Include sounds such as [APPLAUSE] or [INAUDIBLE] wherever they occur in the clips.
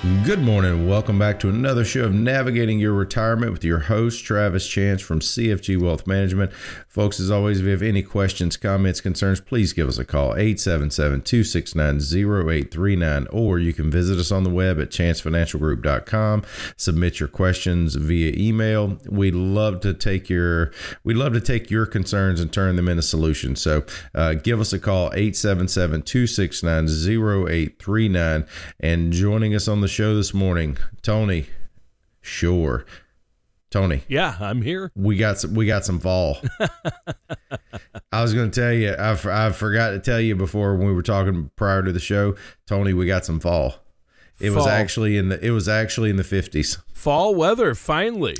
Good morning. Welcome back to another show of Navigating Your Retirement with your host, Travis Chance from CFG Wealth Management. Folks, as always, if you have any questions, comments, concerns, please give us a call 877 269 0839 or you can visit us on the web at chancefinancialgroup.com. Submit your questions via email. We love to take your we love to take your concerns and turn them into solutions. So uh, give us a call 877 269 0839 and joining us on the show this morning, Tony Sure. Tony. Yeah, I'm here. We got some. We got some fall. [LAUGHS] I was going to tell you. I, I forgot to tell you before when we were talking prior to the show, Tony. We got some fall. It fall. was actually in the. It was actually in the fifties. Fall weather finally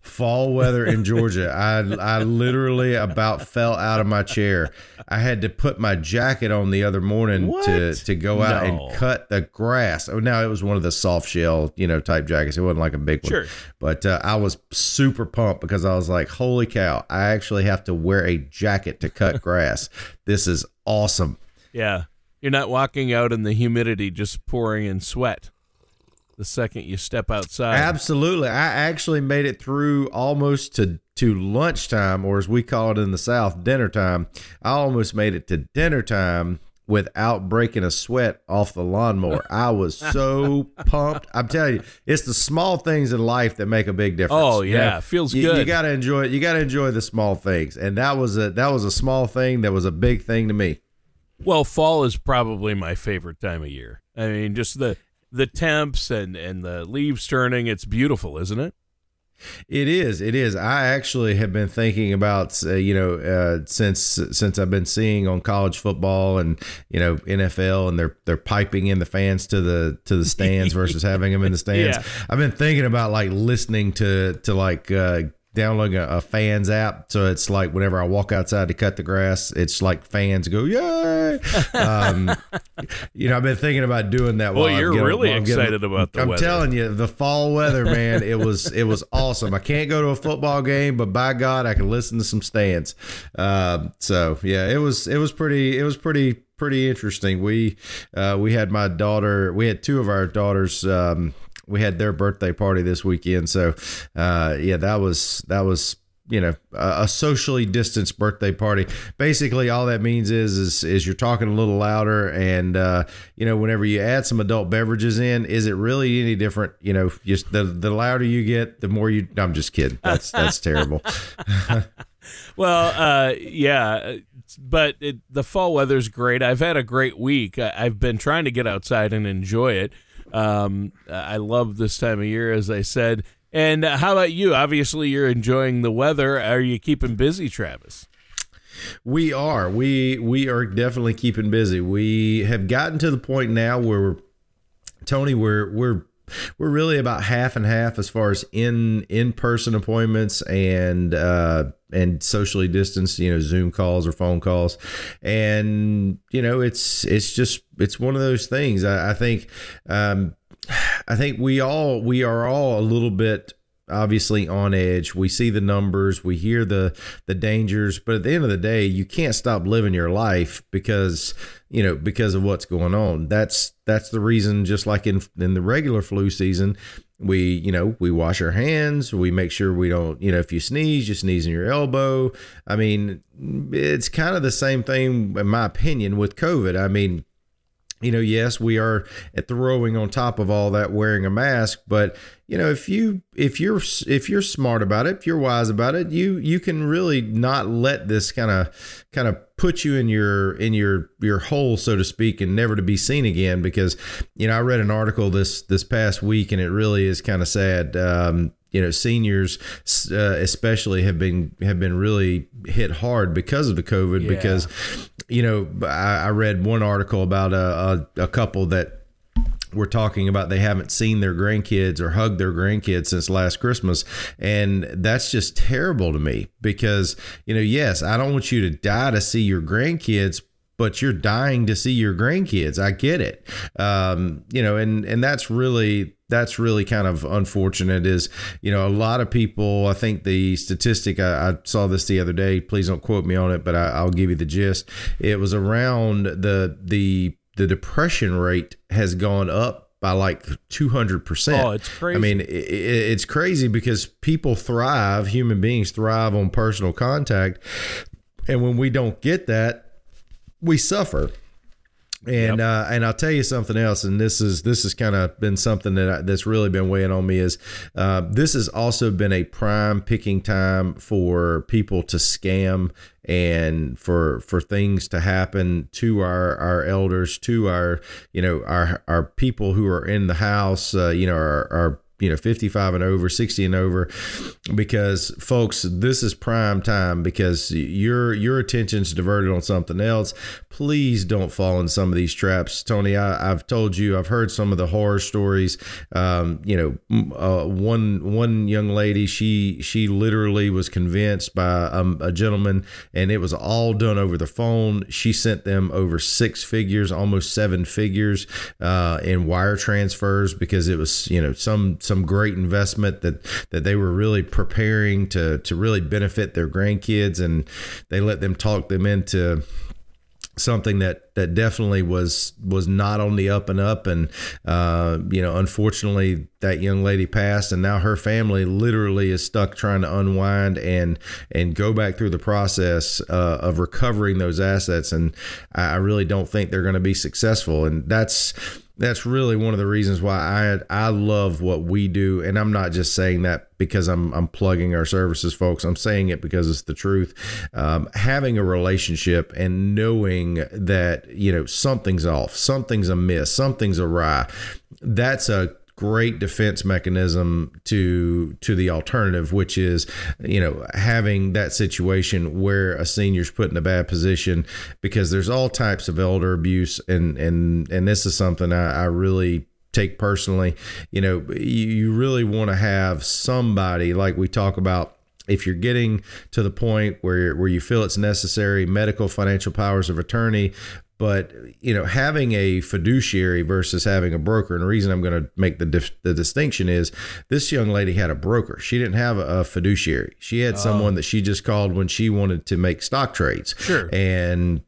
fall weather in Georgia. I I literally about fell out of my chair. I had to put my jacket on the other morning what? to to go out no. and cut the grass. Oh, now it was one of the soft shell, you know, type jackets. It wasn't like a big one. Sure. But uh, I was super pumped because I was like, "Holy cow! I actually have to wear a jacket to cut [LAUGHS] grass. this is awesome." Yeah. You're not walking out in the humidity just pouring in sweat the second you step outside. Absolutely. I actually made it through almost to to lunchtime or as we call it in the south dinner time. I almost made it to dinner time without breaking a sweat off the lawnmower. I was [LAUGHS] so pumped. I'm telling you, it's the small things in life that make a big difference. Oh yeah, you know, feels you, good. You got to enjoy it. You got to enjoy the small things. And that was a that was a small thing that was a big thing to me. Well, fall is probably my favorite time of year. I mean, just the the temps and and the leaves turning. It's beautiful, isn't it? It is. It is. I actually have been thinking about, uh, you know, uh, since since I've been seeing on college football and you know NFL, and they're they're piping in the fans to the to the stands versus having them in the [LAUGHS] stands. Yeah. I've been thinking about like listening to to like uh, downloading a, a, fans app. So it's like whenever i walk outside to cut the grass it's like fans go yay! [LAUGHS] Um, you know i've been thinking about doing that well you're getting, really excited getting, about the i'm weather. telling you the fall weather man it was it was [LAUGHS] awesome. I can't go to a football game but by god i can listen to some stands. Uh, so yeah it was it was pretty it was pretty pretty interesting. We uh, we had my daughter we had two of our daughters um, we had their birthday party this weekend. So, uh, yeah, that was that was you know a, socially distanced birthday party. Basically all that means is is, is you're talking a little louder and uh, you know whenever you add some adult beverages in is it really any different? You know just the the louder you get the more you i'm just kidding. That's that's [LAUGHS] terrible. [LAUGHS] Well uh, yeah but it, the fall weather's great. I've had a great week. I've been trying to get outside and enjoy it um, I love this time of year, as I said. And how about you? Obviously, you're enjoying the weather. Are you keeping busy, Travis? We are. We we are definitely keeping busy. We have gotten to the point now where Tony, we're we're we're really about half and half as far as in in person appointments and uh, and socially distanced, you know, Zoom calls or phone calls, and you know, it's it's just it's one of those things. I, I think um, I think we all we are all a little bit obviously on edge. We see the numbers, we hear the the dangers, but at the end of the day, you can't stop living your life because you know because of what's going on. That's that's the reason. Just like in in the regular flu season, we you know we wash our hands. We make sure we don't you know if you sneeze, you sneeze in your elbow. I mean, it's kind of the same thing in my opinion with COVID. I mean you know, yes, we are at throwing on top of all that wearing a mask, but you know, if you if you're if you're smart about it, if you're wise about it, you you can really not let this kind of kind of put you in your in your your hole, so to speak, and never to be seen again. Because you know, I read an article this this past week, and it really is kind of sad. Um, you know seniors uh, especially have been have been really hit hard because of the covid yeah. because you know I, I, read one article about a, a, a couple that were talking about they haven't seen their grandkids or hugged their grandkids since last Christmas. And that's just terrible to me because, you know, yes, I don't want you to die to see your grandkids, but you're dying to see your grandkids. I get it. Um, you know, and and that's really that's really kind of unfortunate is you know a lot of people i think the statistic I, I, saw this the other day please don't quote me on it but I, will give you the gist it was around the the the depression rate has gone up by like 200%. Oh, it's crazy. I mean, it, it's crazy because people thrive, human beings thrive on personal contact. And when we don't get that, we suffer. And yep. uh, and I'll tell you something else, and this is this has kind of been something that I, that's really been weighing on me is uh, this has also been a prime picking time for people to scam and for for things to happen to our our elders, to our you know our our people who are in the house, uh, you know our, our you know 55 and over 60 and over because folks this is prime time because your your attention's diverted on something else. Please don't fall in some of these traps. Tony I, have told you i've heard some of the horror stories. Um, you know uh, one one young lady she she literally was convinced by um, a gentleman and it was all done over the phone. She sent them over six figures almost seven figures uh, in wire transfers because it was you know some some great investment that that they were really preparing to to really benefit their grandkids, and they let them talk them into something that that definitely was was not on the up and up. And uh, you know unfortunately that young lady passed and now her family literally is stuck trying to unwind and and go back through the process uh, of recovering those assets. And I really don't think they're going to be successful. And that's that's really one of the reasons why I I love what we do, and I'm not just saying that because I'm I'm plugging our services, folks. I'm saying it because it's the truth. Um, having a relationship and knowing that you know something's off, something's amiss, something's awry. That's a great defense mechanism to to the alternative which is you know having that situation where a senior's put in a bad position because there's all types of elder abuse. And and and this is something I, I really take personally. You know you, you really want to have somebody like we talk about if you're getting to the point where where you feel it's necessary medical financial powers of attorney but you know, having a fiduciary versus having a broker, and the reason I'm going to make the dif- the distinction is this young lady had a broker. She didn't have a, fiduciary. She had oh. someone that she just called when she wanted to make stock trades. Sure. And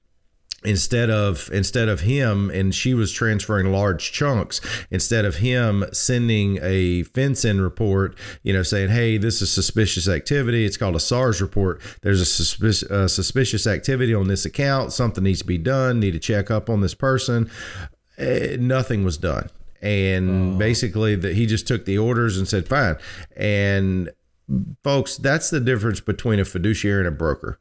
instead of instead of him and she was transferring large chunks instead of him sending a FinCEN report you know saying hey this is suspicious activity. It's called a SARS report. There's a suspicious, uh, suspicious activity on this account. Something needs to be done. Need to check up on this person. Uh, nothing was done. And oh. basically that he just took the orders and said fine. And folks that's the difference between a fiduciary and a broker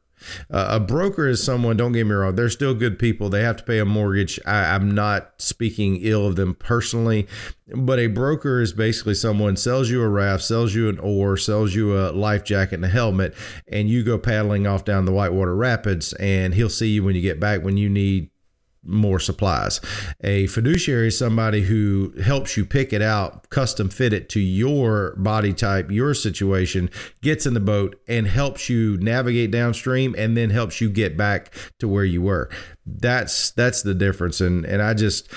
uh, a broker is someone, don't get me wrong, they're still good people. They have to pay a mortgage. I, I'm not speaking ill of them personally, but a broker is basically someone sells you a raft, sells you an oar, sells you a life jacket and a helmet, and you go paddling off down the Whitewater Rapids, and he'll see you when you get back when you need more supplies. A fiduciary is somebody who helps you pick it out, custom fit it to your body type, your situation, gets in the boat and helps you navigate downstream and then helps you get back to where you were that's that's the difference. And and I just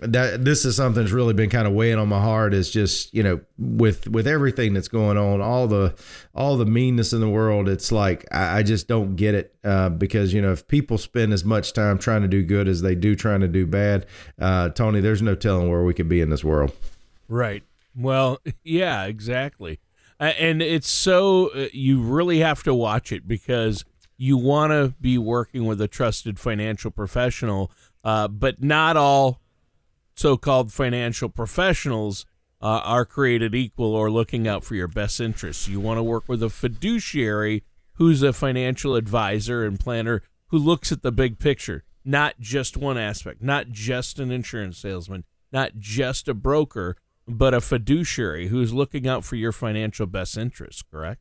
that this is something that's really been kind of weighing on my heart is just you know with with everything that's going on all the all the meanness in the world it's like I, I just don't get it uh, because you know if people spend as much time trying to do good as they do trying to do bad uh, Tony there's no telling where we could be in this world. Right. Well [LAUGHS] yeah exactly. And it's so uh, you really have to watch it because you want to be working with a trusted financial professional, uh, but not all so-called financial professionals uh, are created equal or looking out for your best interests. You want to work with a fiduciary who's a financial advisor and planner who looks at the big picture, not just one aspect, not just an insurance salesman, not just a broker, but a fiduciary who's looking out for your financial best interests, correct?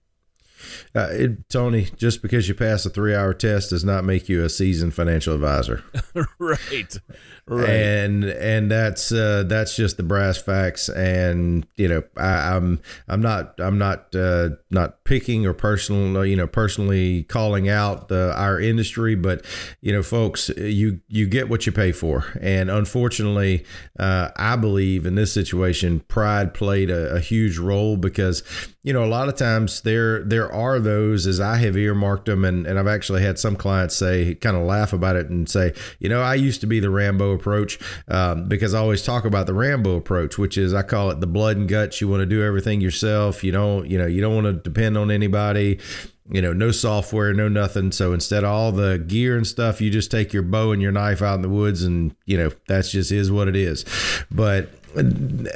Uh, it, Tony, just because you pass a three hour test does not make you a seasoned financial advisor. [LAUGHS] right. Right. And and that's uh, that's just the brass facts. And you know, I, am I'm, I'm not I'm not uh, not picking or personal you know personally calling out the, our industry, but you know, folks, you you get what you pay for. And unfortunately, uh, I believe in this situation, pride played a, a huge role because you know a lot of times there there are those as I have earmarked them, and and I've actually had some clients say kind of laugh about it and say, you know, I used to be the Rambo approach um, because I always talk about the Rambo approach, which is I call it the blood and guts. You want to do everything yourself. You don't, you know, you don't want to depend on anybody you know, no software, no nothing. So instead of all the gear and stuff, you just take your bow and your knife out in the woods, and you know that's just is what it is. But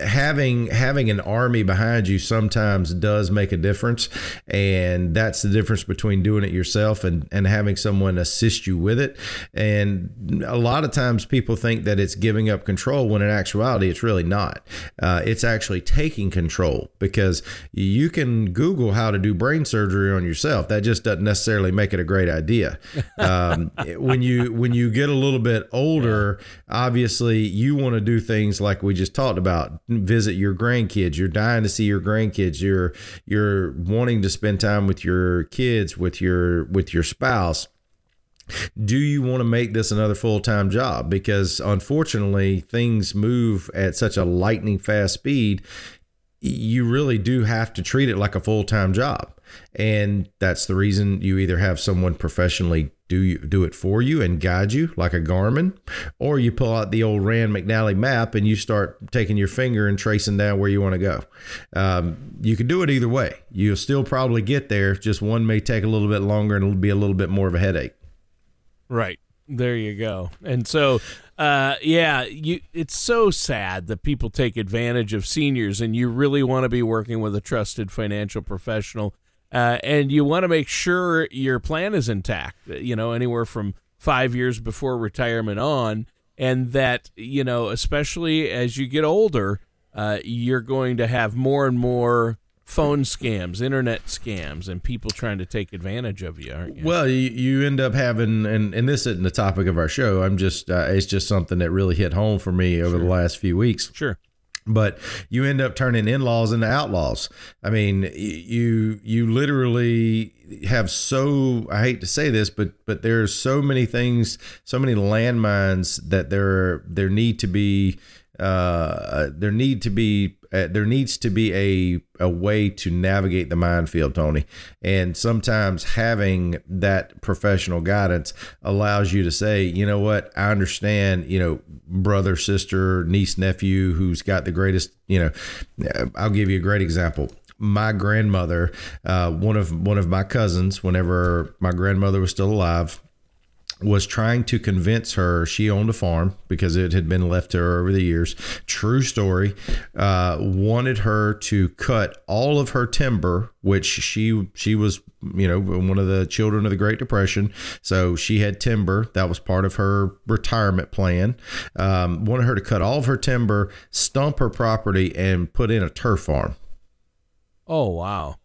having having an army behind you sometimes does make a difference. And that's the difference between doing it yourself and and having someone assist you with it. And a lot of times people think that it's giving up control when in actuality it's really not. Uh, it's actually taking control because you can google how to do brain surgery on yourself. That just doesn't necessarily make it a great idea. Um, [LAUGHS] when you when you get a little bit older obviously you want to do things like we just talked talked about visit your grandkids. You're dying to see your grandkids. You're you're wanting to spend time with your kids with your with your spouse. Do you want to make this another full-time job? Because unfortunately things move at such a lightning fast speed you really do have to treat it like a full-time job and that's the reason you either have someone professionally do you do it for you and guide you like a Garmin, or you pull out the old Rand McNally map and you start taking your finger and tracing down where you want to go. Um, you can do it either way. You'll still probably get there. Just one may take a little bit longer and it'll be a little bit more of a headache. Right there, you go. And so, uh, yeah, you. It's so sad that people take advantage of seniors, and you really want to be working with a trusted financial professional uh, and you want to make sure your plan is intact. You know, anywhere from five years before retirement on, and that you know, especially as you get older, uh, you're going to have more and more phone scams, internet scams, and people trying to take advantage of you, aren't you? Well, you, you end up having, and, and this isn't the topic of our show. I'm just, uh, it's just something that really hit home for me over sure. the last few weeks. Sure but you end up turning in-laws into outlaws. I mean, you you literally have so I hate to say this, but but there's so many things, so many landmines that there there need to be uh, there need to be uh, there needs to be a a way to navigate the minefield, Tony. And sometimes having that professional guidance allows you to say, you know what, I understand, you know, brother, sister, niece, nephew who's got the greatest, you know, I'll give you a great example my grandmother, uh, one of one of my cousins, whenever my grandmother was still alive, was trying to convince her she owned a farm because it had been left to her over the years. True story. Uh, wanted her to cut all of her timber, which she she was you know one of the children of the Great Depression, so she had timber that was part of her retirement plan. Um, wanted her to cut all of her timber, stump her property, and put in a turf farm. Oh wow!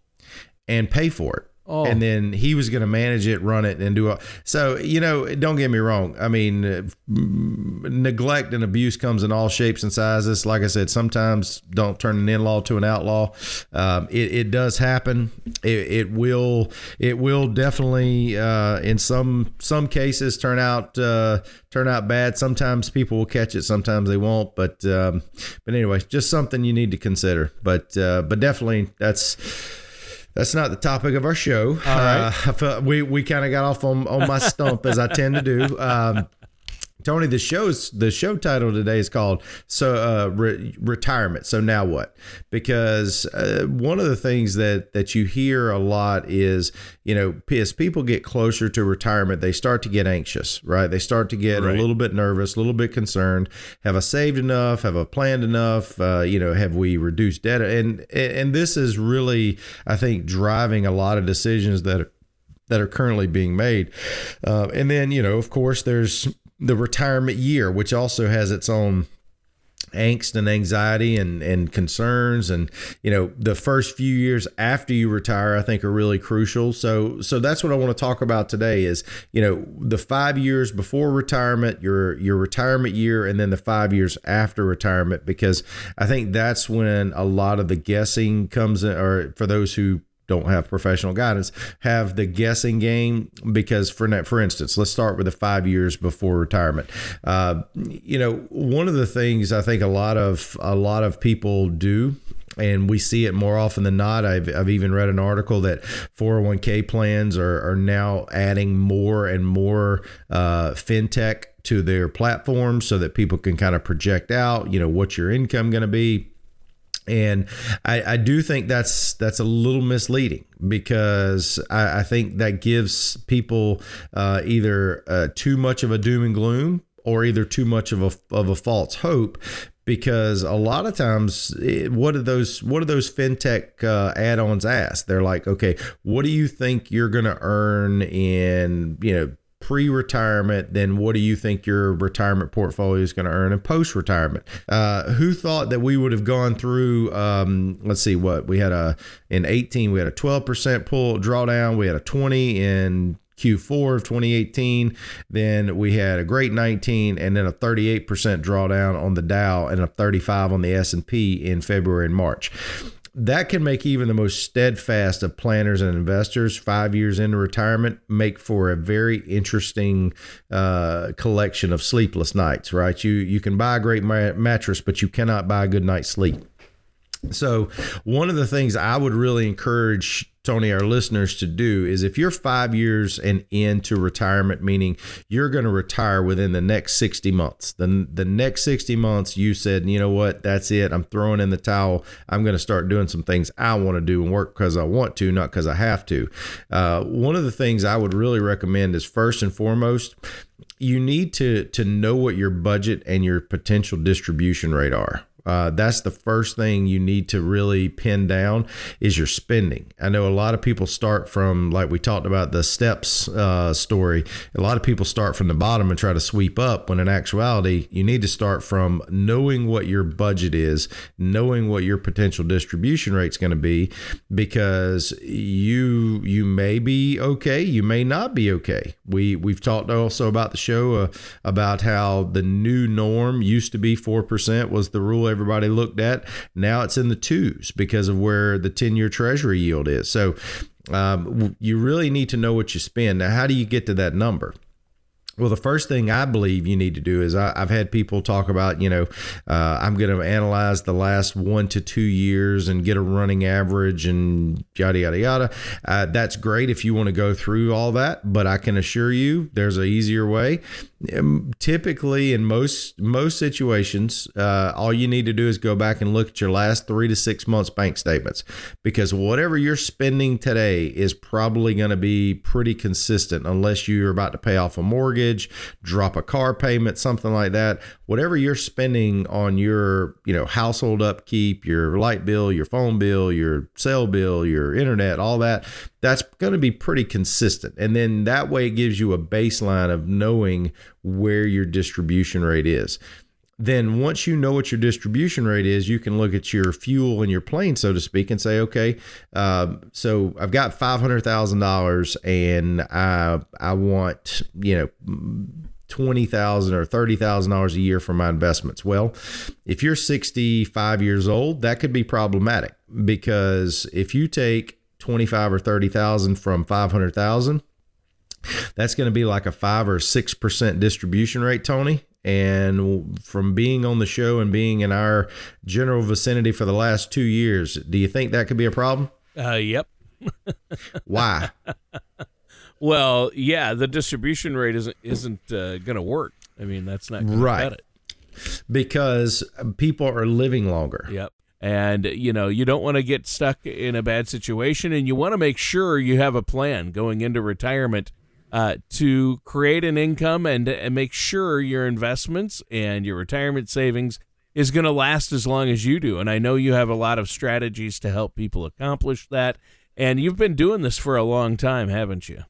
And pay for it. Oh. And then he was going to manage it, run it, and do it. So, you know, don't get me wrong. I mean, uh, neglect and abuse comes in all shapes and sizes. Like I said, sometimes don't turn an in-law to an outlaw. Um, it, it, does happen. It, it, will. It will definitely, uh, in some some cases, turn out uh, turn out bad. Sometimes people will catch it. Sometimes they won't. But um, but anyway, just something you need to consider. But uh, but definitely that's that's not the topic of our show. All right. Uh, we we kind of got off on, on my stump as I tend to do. Um, Tony, the show's the show title today is called "So uh, Re- Retirement." So now what? Because uh, one of the things that that you hear a lot is, you know, as people get closer to retirement, they start to get anxious, right? They start to get right. a little bit nervous, a little bit concerned. Have I saved enough? Have I planned enough? Uh, you know, have we reduced debt? And and this is really, I think, driving a lot of decisions that. Are, that are currently being made. Uh, and then, you know, of course, there's the retirement year, which also has its own angst and anxiety and, and concerns. And you know the first few years after you retire i think are really crucial. So so that's what i want to talk about today is you know the five years before retirement your your retirement year and then the five years after retirement because i think that's when a lot of the guessing comes in or for those who don't have professional guidance have the guessing game because for for instance let's start with the five years before retirement uh, you know one of the things i think a lot of a lot of people do and we see it more often than not. I've, I've even read an article that 401k plans are, are now adding more and more uh, fintech to their platforms so that people can kind of project out, you know, what's your income going to be and I, I, do think that's that's a little misleading because I, I think that gives people uh, either uh, too much of a doom and gloom or either too much of a of a false hope because a lot of times it, what do those what do those fintech uh, add-ons ask? They're like okay what do you think you're going to earn in you know pre-retirement, then what do you think your retirement portfolio is going to earn in post-retirement? Uh, who thought that we would have gone through? Um, let's see, what we had a in 18, we had a 12% pull drawdown, we had a 20 in Q4 of 2018. Then we had a great 19 and then a 38% drawdown on the Dow and a 35 on the S&P in February and March that can make even the most steadfast of planners and investors five years into retirement make for a very interesting uh, collection of sleepless nights right? You you can buy a great mattress but you cannot buy a good night's sleep so one of the things i would really encourage Tony, our listeners to do is if you're five years and into retirement, meaning you're going to retire within the next 60 months, then the next 60 months you said, you know what, that's it. I'm throwing in the towel. I'm going to start doing some things I want to do and work because I want to, not because I have to. Uh, one of the things I would really recommend is first and foremost, you need to to know what your budget and your potential distribution rate are. Uh, that's the first thing you need to really pin down is your spending. I know a lot of people start from like we talked about the steps uh, story. A lot of people start from the bottom and try to sweep up. When in actuality, you need to start from knowing what your budget is, knowing what your potential distribution rate is going to be, because you you may be okay, you may not be okay. We we've talked also about the show uh, about how the new norm used to be four percent was the rule everybody looked at. Now it's in the twos because of where the 10 year treasury yield is. So um, you really need to know what you spend. Now, how do you get to that number? Well, the first thing I believe you need to do is I, have had people talk about, you know, uh, I'm going to analyze the last one to two years and get a running average and yada, yada, yada. Uh, that's great if you want to go through all that, but I can assure you there's an easier way. Um, typically, in most most situations, uh, all you need to do is go back and look at your last three to six months bank statements because whatever you're spending today is probably going to be pretty consistent unless you're about to pay off a mortgage mortgage, drop a car payment, something like that. Whatever you're spending on your, you know, household upkeep, your light bill, your phone bill, your cell bill, your internet, all that, that's going to be pretty consistent. And then that way it gives you a baseline of knowing where your distribution rate is then once you know what your distribution rate is, you can look at your fuel and your plane, so to speak, and say, okay, uh, so I've got five hundred thousand dollars, and I I want you know twenty thousand or thirty thousand dollars a year for my investments. Well, if you're sixty five years old, that could be problematic because if you take twenty five or thirty thousand from five hundred thousand. That's going to be like a five or six percent distribution rate, Tony. And from being on the show and being in our general vicinity for the last two years, do you think that could be a problem? Uh, yep. [LAUGHS] Why? Well, yeah, the distribution rate isn't isn't uh, going to work. I mean, that's not right. Because people are living longer. Yep. And you know, you don't want to get stuck in a bad situation, and you want to make sure you have a plan going into retirement uh, to create an income and, and make sure your investments and your retirement savings is going to last as long as you do. And I know you have a lot of strategies to help people accomplish that. And you've been doing this for a long time, haven't you?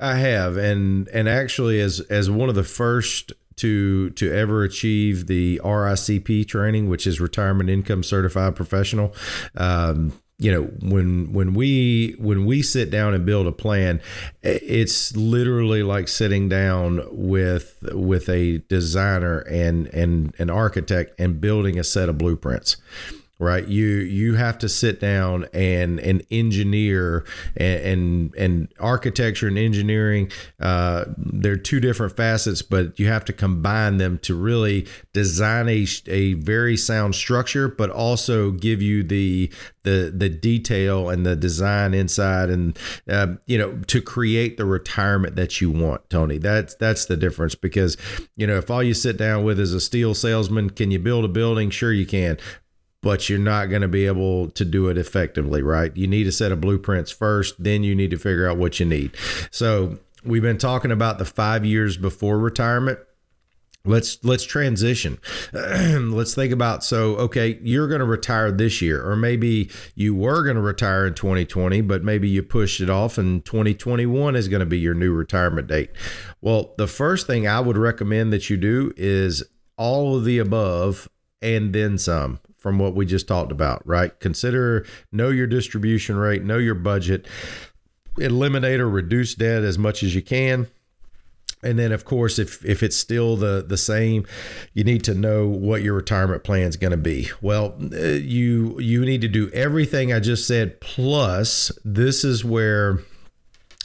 I have, and and actually, as as one of the first to to ever achieve the RICP training, which is Retirement Income Certified Professional. Um, you know when when we when we sit down and build a plan it's literally like sitting down with with a designer and and an architect and building a set of blueprints right? You you have to sit down and and engineer and and, and architecture and engineering uh, they're two different facets but you have to combine them to really design a, a very sound structure but also give you the the the detail and the design inside and uh, you know to create the retirement that you want tony. That's that's the difference because you know if all you sit down with is a steel salesman can you build a building? Sure you can but you're not going to be able to do it effectively, right? You need a set of blueprints first, then you need to figure out what you need. So, we've been talking about the 5 years before retirement let's let's transition [CLEARS THROAT] let's think about so okay you're going to retire this year or maybe you were going to retire in 2020 but maybe you pushed it off and 2021 is going to be your new retirement date well the first thing i would recommend that you do is all of the above and then some from what we just talked about, right? Consider know your distribution rate, know your budget, eliminate or reduce debt as much as you can. And then, of course, if if it's still the the same, you need to know what your retirement plan is going to be. Well, uh, you you need to do everything I just said. Plus, this is where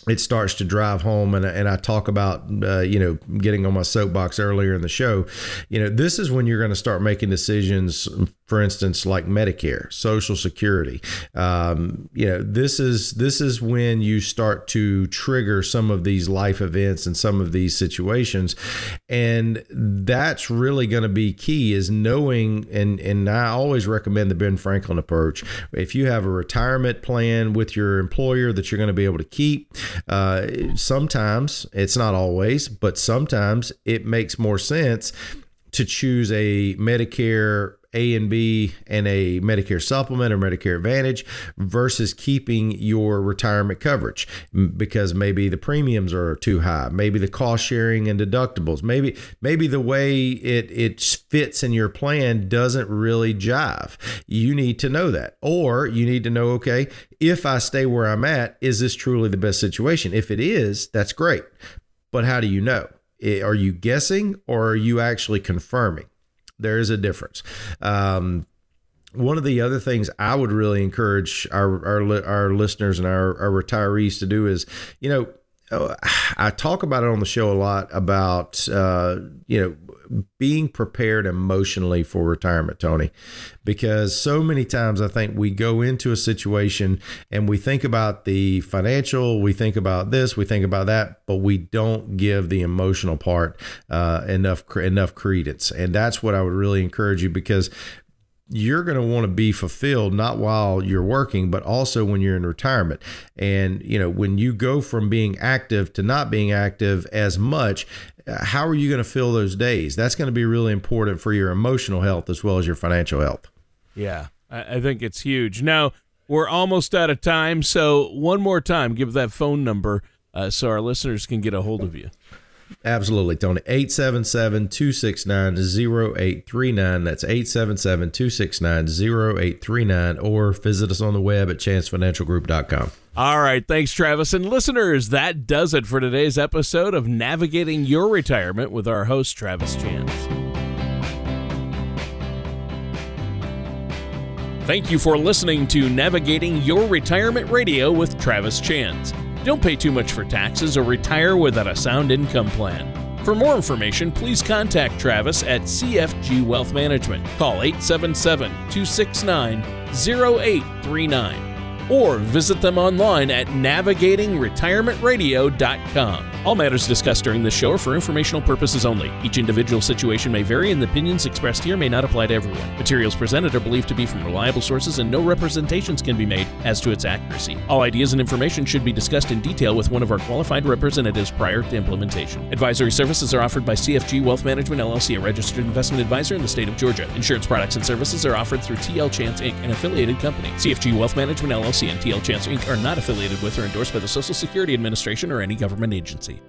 it starts to drive home and, and I talk about uh, you know getting on my soapbox earlier in the show you know this is when you're going to start making decisions for instance like Medicare social security. Um, you know this is this is when you start to trigger some of these life events and some of these situations. And that's really going to be key is knowing and and I always recommend the Ben Franklin approach. If you have a retirement plan with your employer that you're going to be able to keep uh, sometimes it's not always, but sometimes it makes more sense to choose a Medicare a and B and a Medicare supplement or Medicare Advantage versus keeping your retirement coverage because maybe the premiums are too high, maybe the cost sharing and deductibles, maybe maybe the way it it fits in your plan doesn't really jive. You need to know that. Or you need to know okay, if I stay where I'm at, is this truly the best situation? If it is, that's great. But how do you know? Eh, are you guessing or are you actually confirming? There is a difference. Um, one of the other things I would really encourage our our, our listeners and our, our retirees to do is, you know, uh, I talk about it on the show a lot about uh, you know being prepared emotionally for retirement, Tony, because so many times I think we go into a situation and we think about the financial, we think about this, we think about that, but we don't give the emotional part uh, enough enough credence, and that's what I would really encourage you because you're going to want to be fulfilled not while you're working but also when you're in retirement. And you know when you go from being active to not being active as much uh, how are you going to fill those days? That's going to be really important for your emotional health as well as your financial health. Yeah i think it's huge. Now we're almost out of time so one more time give that phone number uh, so our listeners can get a hold of you Absolutely, Tony. 877 269 0839. That's 877 269 0839. Or visit us on the web at chancefinancialgroup.com. All right. Thanks, Travis. And listeners, that does it for today's episode of Navigating Your Retirement with our host, Travis Chance. Thank you for listening to Navigating Your Retirement Radio with Travis Chance. Don't pay too much for taxes or retire without a sound income plan. For more information, please contact Travis at CFG Wealth Management. Call 877 269 0839 or visit them online at navigatingretirementradio.com. All matters discussed during this show are for informational purposes only. Each individual situation may vary, and the opinions expressed here may not apply to everyone. Materials presented are believed to be from reliable sources, and no representations can be made as to its accuracy. All ideas and information should be discussed in detail with one of our qualified representatives prior to implementation. Advisory services are offered by CFG Wealth Management LLC, a registered investment advisor in the state of Georgia. Insurance products and services are offered through TL Chance Inc., an affiliated company. CFG Wealth Management LLC and TL Chance Inc. are not affiliated with or endorsed by the Social Security Administration or any government agency.